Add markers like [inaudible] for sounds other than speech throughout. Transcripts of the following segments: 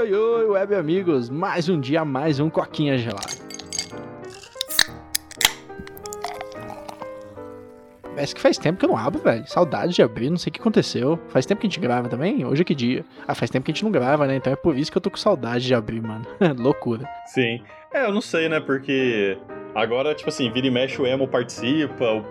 oi, oi, web amigos. Mais um dia, mais um coquinha gelado. Parece que faz tempo que eu não abro, velho. Saudade de abrir, não sei o que aconteceu. Faz tempo que a gente grava também? Hoje é que dia? Ah, faz tempo que a gente não grava, né? Então é por isso que eu tô com saudade de abrir, mano. [laughs] Loucura. Sim. É, eu não sei, né? Porque agora, tipo assim, vira e mexe o Emo participa, o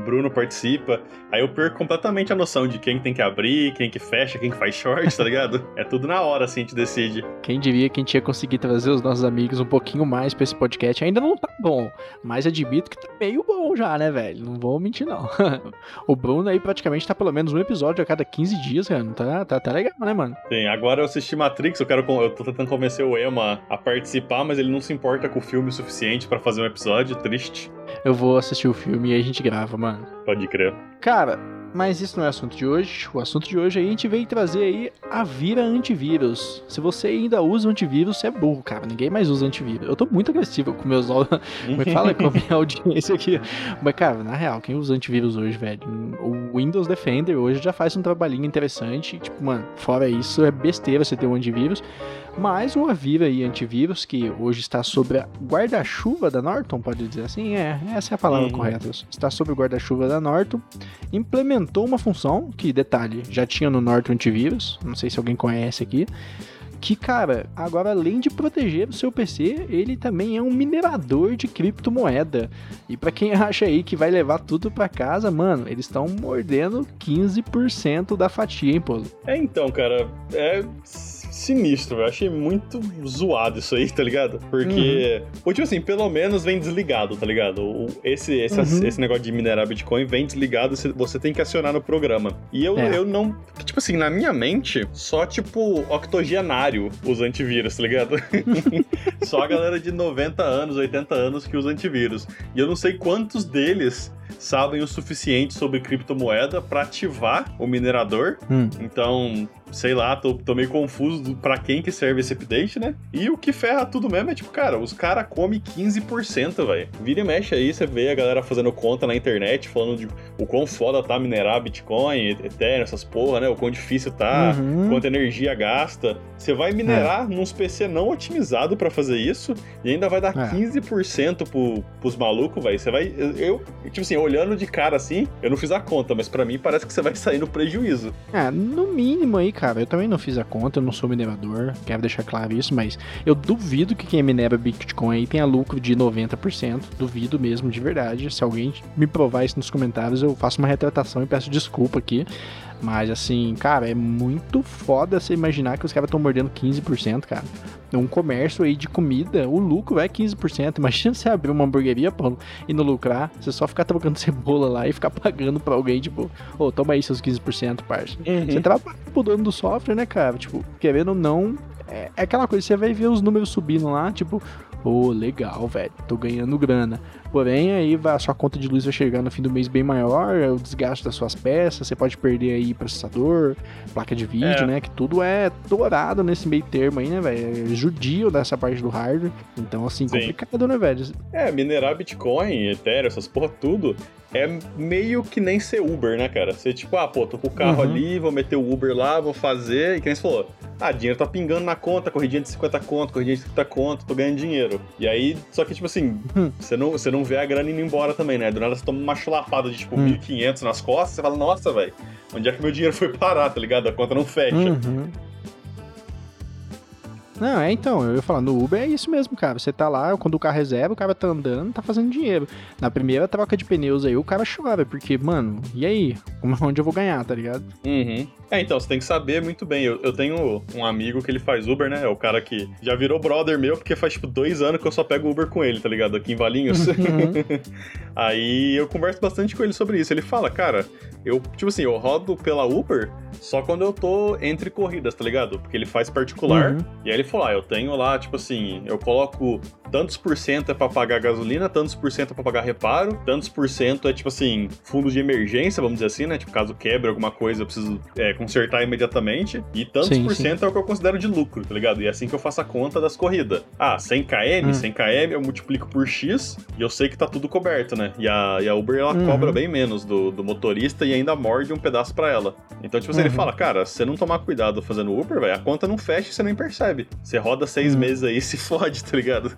Bruno participa. Aí eu perco completamente a noção de quem tem que abrir, quem que fecha, quem que faz short, tá ligado? [laughs] é tudo na hora, assim, a gente decide. Quem diria que a gente ia conseguir trazer os nossos amigos um pouquinho mais pra esse podcast? Ainda não tá bom, mas admito que tá meio bom já, né, velho? Não vou mentir, não. [laughs] o Bruno aí praticamente tá pelo menos um episódio a cada 15 dias, cara. Tá, tá, tá legal, né, mano? Sim, agora eu assisti Matrix, eu quero. Eu tô tentando convencer o Emma a participar, mas ele não se importa com o filme o suficiente para fazer um episódio, triste. Eu vou assistir o filme e a gente grava, mano. Pode crer. Cara, mas isso não é assunto de hoje. O assunto de hoje a gente veio trazer aí a Vira Antivírus. Se você ainda usa antivírus, você é burro, cara. Ninguém mais usa antivírus. Eu tô muito agressivo com meus. [laughs] Como é fala com a minha audiência aqui? Mas, cara, na real, quem usa antivírus hoje, velho? O Windows Defender hoje já faz um trabalhinho interessante. Tipo, mano, fora isso, é besteira você ter um antivírus. Mas o Avira aí antivírus, que hoje está sobre a guarda-chuva da Norton, pode dizer assim? É, essa é a palavra uhum. correta. Está sobre o guarda-chuva da Norton. Implementou uma função, que detalhe, já tinha no Norton Antivírus, não sei se alguém conhece aqui, que, cara, agora além de proteger o seu PC, ele também é um minerador de criptomoeda. E para quem [laughs] acha aí que vai levar tudo para casa, mano, eles estão mordendo 15% da fatia, hein, Polo? É, então, cara, é sinistro, eu achei muito zoado isso aí, tá ligado? Porque, uhum. tipo assim, pelo menos vem desligado, tá ligado? O, esse, esse, uhum. esse negócio de minerar Bitcoin vem desligado, você tem que acionar no programa. E eu, é. eu não. Tipo assim, na minha mente, só tipo octogenário usa antivírus, tá ligado? [laughs] só a galera de 90 anos, 80 anos que usa antivírus. E eu não sei quantos deles sabem o suficiente sobre criptomoeda para ativar o minerador. Hum. Então, sei lá, tô, tô meio confuso para quem que serve esse update, né? E o que ferra tudo mesmo é tipo, cara, os caras comem 15%, velho. Vira e mexe aí, você vê a galera fazendo conta na internet, falando de o quão foda tá minerar Bitcoin, Ethereum, essas porra, né? O quão difícil tá, uhum. quanta energia gasta. Você vai minerar é. nos PC não otimizado para fazer isso e ainda vai dar é. 15% pro, pros malucos, velho. Você vai. Eu, tipo assim, olhando de cara assim, eu não fiz a conta, mas para mim parece que você vai sair no prejuízo. É, no mínimo aí, cara, eu também não fiz a conta, eu não sou minerador, quero deixar claro isso, mas eu duvido que quem minera Bitcoin aí tenha lucro de 90%, duvido mesmo, de verdade. Se alguém me provar isso nos comentários, eu faço uma retratação e peço desculpa aqui. Mas assim, cara, é muito foda você imaginar que os caras estão mordendo 15%, cara. Um comércio aí de comida, o lucro é 15%. [laughs] Imagina você abrir uma hamburgueria, pô, e não lucrar, você só ficar trocando [laughs] cebola lá e ficar pagando pra alguém, tipo, ô, oh, toma aí seus 15%, parça. Uhum. Você trabalha pro dono do software, né, cara? Tipo, querendo ou não, é, é aquela coisa, você vai ver os números subindo lá, tipo, Pô, oh, legal, velho. Tô ganhando grana. Porém, aí a sua conta de luz vai chegar no fim do mês bem maior, é o desgaste das suas peças, você pode perder aí processador, placa de vídeo, é. né? Que tudo é dourado nesse meio termo aí, né, velho? É judio dessa parte do hardware. Então, assim, Sim. complicado, né, velho? É, minerar Bitcoin, Ethereum, essas porra tudo, é meio que nem ser Uber, né, cara? Você, tipo, ah, pô, tô com o carro uhum. ali, vou meter o Uber lá, vou fazer, e quem você falou, ah, dinheiro tá pingando na conta, corridinha de 50 conto, corridinha de 50 conto, tô ganhando dinheiro. E aí, só que, tipo assim, [laughs] você não, você não vê a grana indo embora também, né? Do nada você toma uma chulapada de, tipo, hum. 1.500 nas costas, você fala, nossa, velho, onde é que meu dinheiro foi parar, tá ligado? A conta não fecha. Uhum. Não, é então, eu ia falar, no Uber é isso mesmo, cara. Você tá lá, quando o carro reserva, o cara tá andando, tá fazendo dinheiro. Na primeira troca de pneus aí, o cara chora, porque, mano, e aí? Onde eu vou ganhar, tá ligado? Uhum. É, então, você tem que saber muito bem. Eu, eu tenho um amigo que ele faz Uber, né? É o cara que já virou brother meu, porque faz, tipo, dois anos que eu só pego Uber com ele, tá ligado? Aqui em Valinhos. Uhum. [laughs] aí eu converso bastante com ele sobre isso. Ele fala, cara, eu, tipo assim, eu rodo pela Uber só quando eu tô entre corridas, tá ligado? Porque ele faz particular. Uhum. E aí ele falou: ah, eu tenho lá, tipo assim, eu coloco tantos por cento é pra pagar gasolina, tantos por cento é pra pagar reparo, tantos por cento é, tipo assim, fundo de emergência, vamos dizer assim, né? Tipo, caso quebre alguma coisa, eu preciso é, consertar imediatamente. E tantos sim, por sim. cento é o que eu considero de lucro, tá ligado? E é assim que eu faço a conta das corridas. Ah, 100 km, hum. 100 km eu multiplico por X e eu sei que tá tudo coberto, né? né? E a, e a Uber, ela uhum. cobra bem menos do, do motorista e ainda morde um pedaço para ela. Então, tipo assim, uhum. ele fala, cara, se você não tomar cuidado fazendo Uber, velho, a conta não fecha e você nem percebe. Você roda seis uhum. meses aí e se [laughs] fode, tá ligado?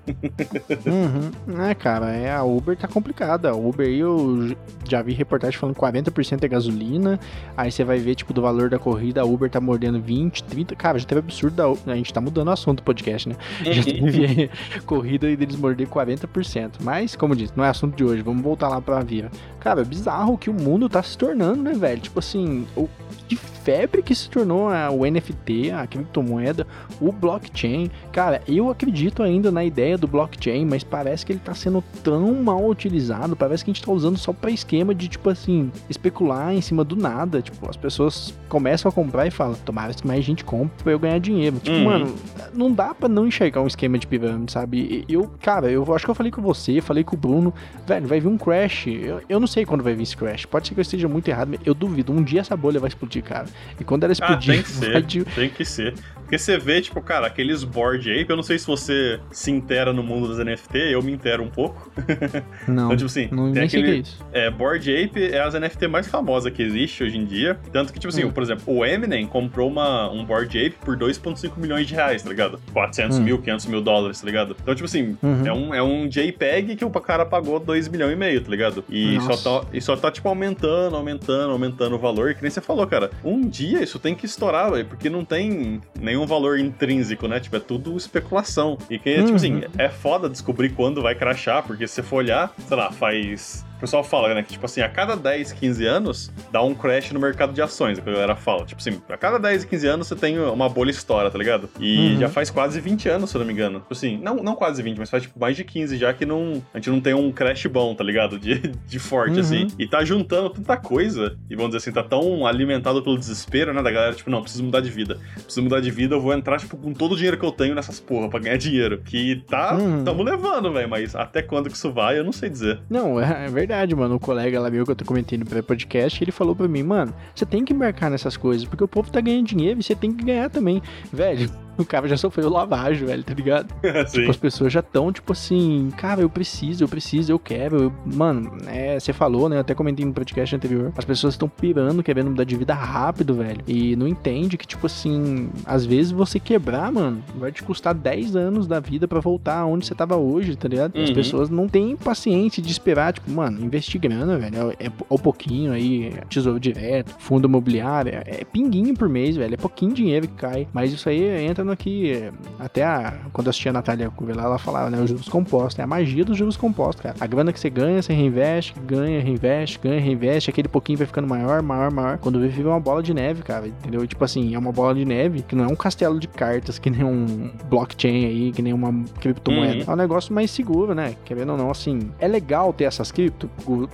uhum. É, cara, é, a Uber tá complicada. A Uber aí eu já vi reportagem falando 40% é gasolina, aí você vai ver, tipo, do valor da corrida, a Uber tá mordendo 20, 30. Cara, já teve absurdo da A gente tá mudando o assunto do podcast, né? [laughs] Já teve [laughs] corrida e deles morder 40%. Mas, como disse, não é assunto de hoje. Vamos voltar lá pra Viva. Cara, é bizarro que o mundo tá se tornando, né, velho? Tipo assim, o que febre que se tornou a, o NFT, a criptomoeda, o blockchain. Cara, eu acredito ainda na ideia do blockchain, mas parece que ele tá sendo tão mal utilizado, parece que a gente tá usando só para esquema de, tipo assim, especular em cima do nada. Tipo, as pessoas começam a comprar e falam, tomara que mais gente compre pra eu ganhar dinheiro. Tipo, uhum. mano, não dá para não enxergar um esquema de pirâmide, sabe? Eu, cara, eu acho que eu falei com você, falei com o Bruno, velho, vai vir um crash. Eu, eu não sei quando vai vir esse crash. Pode ser que eu esteja muito errado, eu duvido. Um dia essa bolha vai explodir, cara. E quando ela explodir. Ah, tem que [laughs] ser. De... Tem que ser. Porque você vê, tipo, cara, aqueles board ape, eu não sei se você se intera no mundo das NFT, eu me intero um pouco. [laughs] Não. então, tipo assim, não, tem aquele. Que é, isso. é, board ape é as NFT mais famosas que existe hoje em dia. Tanto que, tipo assim, hum. por exemplo, o Eminem comprou uma, um board ape por 2,5 milhões de reais, tá ligado? 400 hum. mil, 500 mil dólares, tá ligado? Então, tipo assim, uhum. é, um, é um JPEG que o cara pagou 2 milhões e meio, tá ligado? E só tá, e só tá, tipo, aumentando, aumentando, aumentando o valor. Que nem você falou, cara. Um dia isso tem que estourar, velho, porque não tem nenhum valor intrínseco, né? Tipo, é tudo especulação. E que, uhum. tipo assim, é foda descobrir quando vai crachar, porque se você for olhar, sei lá, faz o pessoal fala, né, que tipo assim, a cada 10, 15 anos dá um crash no mercado de ações, é o que a galera fala. Tipo assim, a cada 10, 15 anos você tem uma bolha história, tá ligado? E uhum. já faz quase 20 anos, se eu não me engano. Tipo assim, não, não quase 20, mas faz tipo mais de 15 já que não, a gente não tem um crash bom, tá ligado? De, de forte, uhum. assim. E tá juntando tanta coisa, e vamos dizer assim, tá tão alimentado pelo desespero, né, da galera, tipo, não, preciso mudar de vida. Preciso mudar de vida, eu vou entrar, tipo, com todo o dinheiro que eu tenho nessas porra pra ganhar dinheiro. Que tá, uhum. tamo levando, velho, mas até quando que isso vai, eu não sei dizer. Não, é, é verdade, mano. O colega lá meu que eu tô comentando no pré-podcast, ele falou pra mim, mano, você tem que embarcar nessas coisas, porque o povo tá ganhando dinheiro e você tem que ganhar também. Velho, o cara já sofreu lavagem, velho, tá ligado? [laughs] tipo, as pessoas já estão, tipo assim, cara, eu preciso, eu preciso, eu quero. Eu... Mano, é, você falou, né? Eu até comentei no podcast anterior. As pessoas estão pirando, querendo mudar de vida rápido, velho. E não entende que, tipo assim, às vezes você quebrar, mano, vai te custar 10 anos da vida para voltar onde você tava hoje, tá ligado? Uhum. As pessoas não têm paciência de esperar, tipo, mano, investir grana, velho. É, é, é pouquinho aí, tesouro direto, fundo imobiliário, é, é pinguinho por mês, velho. É pouquinho dinheiro que cai. Mas isso aí entra no que até a, quando eu assisti a Natália Cuvela, ela falava, né? Os juros compostos, é a magia dos juros compostos, cara. A grana que você ganha, você reinveste, ganha, reinveste, ganha, reinveste, aquele pouquinho vai ficando maior, maior, maior. Quando vê, vive uma bola de neve, cara, entendeu? E, tipo assim, é uma bola de neve que não é um castelo de cartas, que nem um blockchain aí, que nem uma criptomoeda. Uhum. É um negócio mais seguro, né? Querendo ou não, assim, é legal ter essas cripto,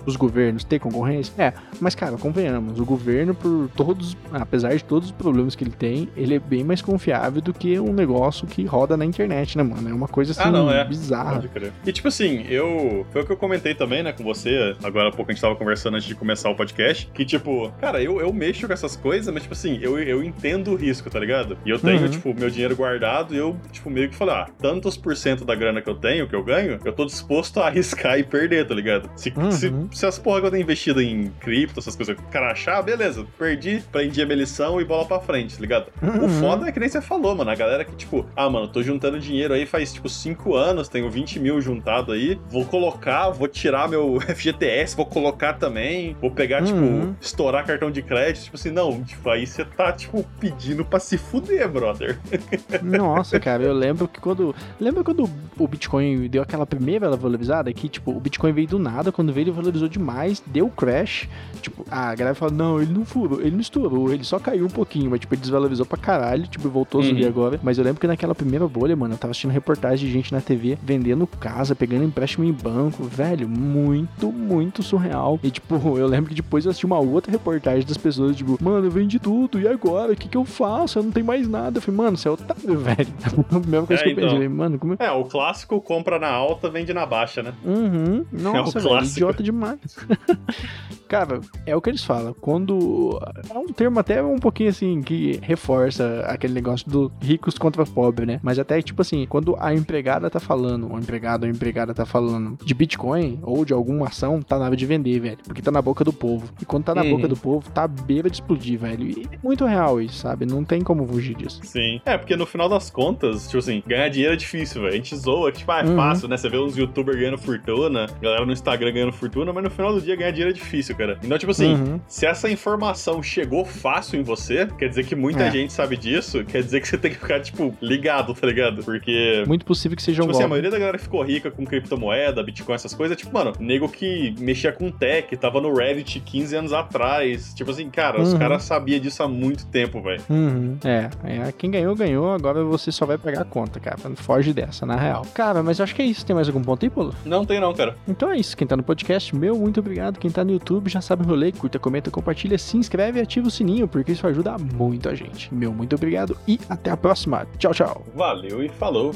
os governos ter concorrência, é, mas, cara, convenhamos, o governo, por todos, apesar de todos os problemas que ele tem, ele é bem mais confiável do que um negócio que roda na internet, né, mano? É uma coisa assim ah, não, é. bizarra. Pode crer. E tipo assim, eu. Foi o que eu comentei também, né, com você. Agora há pouco a gente tava conversando antes de começar o podcast. Que, tipo, cara, eu, eu mexo com essas coisas, mas, tipo assim, eu, eu entendo o risco, tá ligado? E eu tenho, uhum. tipo, meu dinheiro guardado e eu, tipo, meio que falei, ah, tantos por cento da grana que eu tenho, que eu ganho, eu tô disposto a [laughs] arriscar e perder, tá ligado? Se, uhum. se, se as porra que eu tenho investido em cripto, essas coisas, cara achar, beleza, perdi, prendi a minha lição e bola pra frente, tá ligado? Uhum. O foda é que nem você falou, mano. A galera que, tipo, ah, mano, tô juntando dinheiro aí faz tipo 5 anos, tenho 20 mil juntado aí, vou colocar, vou tirar meu [laughs] FGTS, vou colocar também, vou pegar, tipo, uhum. tipo, estourar cartão de crédito, tipo assim, não, tipo, aí você tá, tipo, pedindo pra se fuder, brother. [laughs] Nossa, cara, eu lembro que quando. Lembra quando o Bitcoin deu aquela primeira valorizada que, tipo, o Bitcoin veio do nada, quando veio ele valorizou demais, deu crash. Tipo, a galera fala, não, ele não furou, ele não estourou, ele só caiu um pouquinho, mas, tipo, ele desvalorizou pra caralho, tipo, voltou a subir uhum. Agora. Mas eu lembro que naquela primeira bolha, mano, eu tava assistindo reportagem de gente na TV vendendo casa, pegando empréstimo em banco, velho, muito, muito surreal. E, tipo, [laughs] eu lembro que depois eu assisti uma outra reportagem das pessoas, tipo, mano, eu vendi tudo, e agora? O que que eu faço? Eu não tenho mais nada. Eu falei, mano, você é otário, [laughs] velho. a primeira coisa é, que eu então. pensei, mano, como é? É, o clássico compra na alta, vende na baixa, né? Uhum. Nossa, é velho, idiota demais. [laughs] Cara, é o que eles falam. Quando. É um termo até um pouquinho assim que reforça aquele negócio do ricos contra pobres, né? Mas até, tipo assim, quando a empregada tá falando, o empregado ou a empregada tá falando de Bitcoin ou de alguma ação, tá na hora de vender, velho. Porque tá na boca do povo. E quando tá na uhum. boca do povo, tá à beira de explodir, velho. E é muito real isso, sabe? Não tem como fugir disso. Sim. É, porque no final das contas, tipo assim, ganhar dinheiro é difícil, velho. A gente zoa, tipo, ah, é uhum. fácil, né? Você vê uns youtubers ganhando fortuna, galera no Instagram ganhando fortuna, mas no final do dia ganhar dinheiro é difícil, cara. Então, tipo assim, uhum. se essa informação chegou fácil em você, quer dizer que muita é. gente sabe disso, quer dizer que você tem que ficar, tipo, ligado, tá ligado? Porque. Muito possível que seja um tipo assim, a maioria da galera ficou rica com criptomoeda, Bitcoin, essas coisas, tipo, mano, nego que mexia com tech, tava no Reddit 15 anos atrás. Tipo assim, cara, uhum. os caras sabiam disso há muito tempo, velho. Uhum. É, é, quem ganhou, ganhou, agora você só vai pegar a conta, cara. Foge dessa, na real. Cara, mas eu acho que é isso. Tem mais algum ponto aí, Polo? Não tem não, cara. Então é isso. Quem tá no podcast, meu, muito obrigado. Quem tá no YouTube já sabe o rolê. Curta, comenta, compartilha, se inscreve e ativa o sininho, porque isso ajuda muito a gente. Meu, muito obrigado e até a próxima. Tchau, tchau. Valeu e falou.